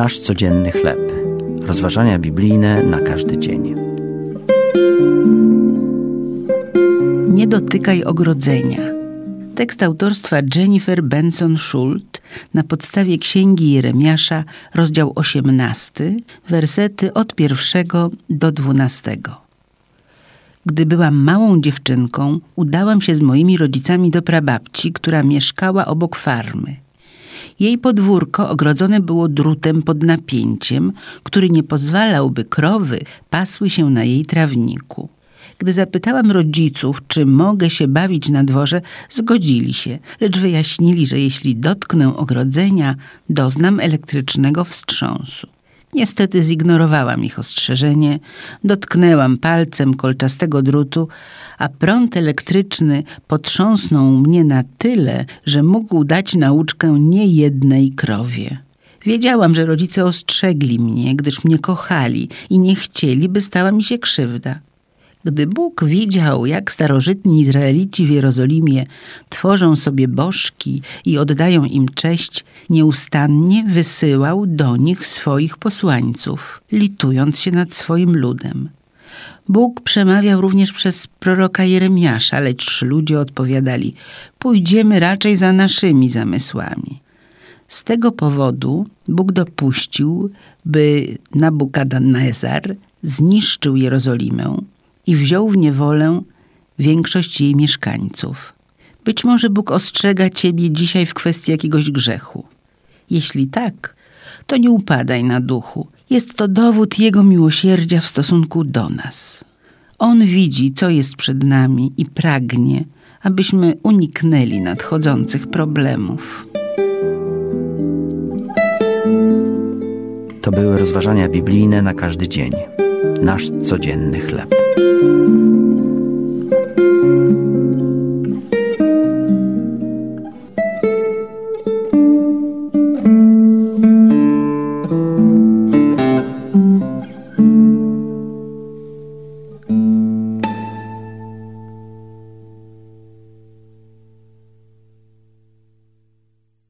Nasz codzienny chleb. Rozważania biblijne na każdy dzień. Nie dotykaj ogrodzenia. Tekst autorstwa Jennifer Benson Schult na podstawie księgi Jeremiasza, rozdział 18, wersety od pierwszego do dwunastego. Gdy byłam małą dziewczynką, udałam się z moimi rodzicami do prababci, która mieszkała obok farmy. Jej podwórko ogrodzone było drutem pod napięciem, który nie pozwalał, by krowy pasły się na jej trawniku. Gdy zapytałam rodziców, czy mogę się bawić na dworze, zgodzili się, lecz wyjaśnili, że jeśli dotknę ogrodzenia, doznam elektrycznego wstrząsu. Niestety zignorowałam ich ostrzeżenie, dotknęłam palcem kolczastego drutu, a prąd elektryczny potrząsnął mnie na tyle, że mógł dać nauczkę niejednej krowie. Wiedziałam, że rodzice ostrzegli mnie, gdyż mnie kochali i nie chcieli, by stała mi się krzywda. Gdy Bóg widział, jak starożytni Izraelici w Jerozolimie tworzą sobie bożki i oddają im cześć, nieustannie wysyłał do nich swoich posłańców, litując się nad swoim ludem. Bóg przemawiał również przez proroka Jeremiasza, lecz ludzie odpowiadali: Pójdziemy raczej za naszymi zamysłami. Z tego powodu Bóg dopuścił, by Nabukadnezar zniszczył Jerozolimę i wziął w niewolę większość jej mieszkańców. Być może Bóg ostrzega ciebie dzisiaj w kwestii jakiegoś grzechu. Jeśli tak, to nie upadaj na duchu. Jest to dowód Jego miłosierdzia w stosunku do nas. On widzi, co jest przed nami i pragnie, abyśmy uniknęli nadchodzących problemów. To były rozważania biblijne na każdy dzień. Nasz codzienny chleb. Música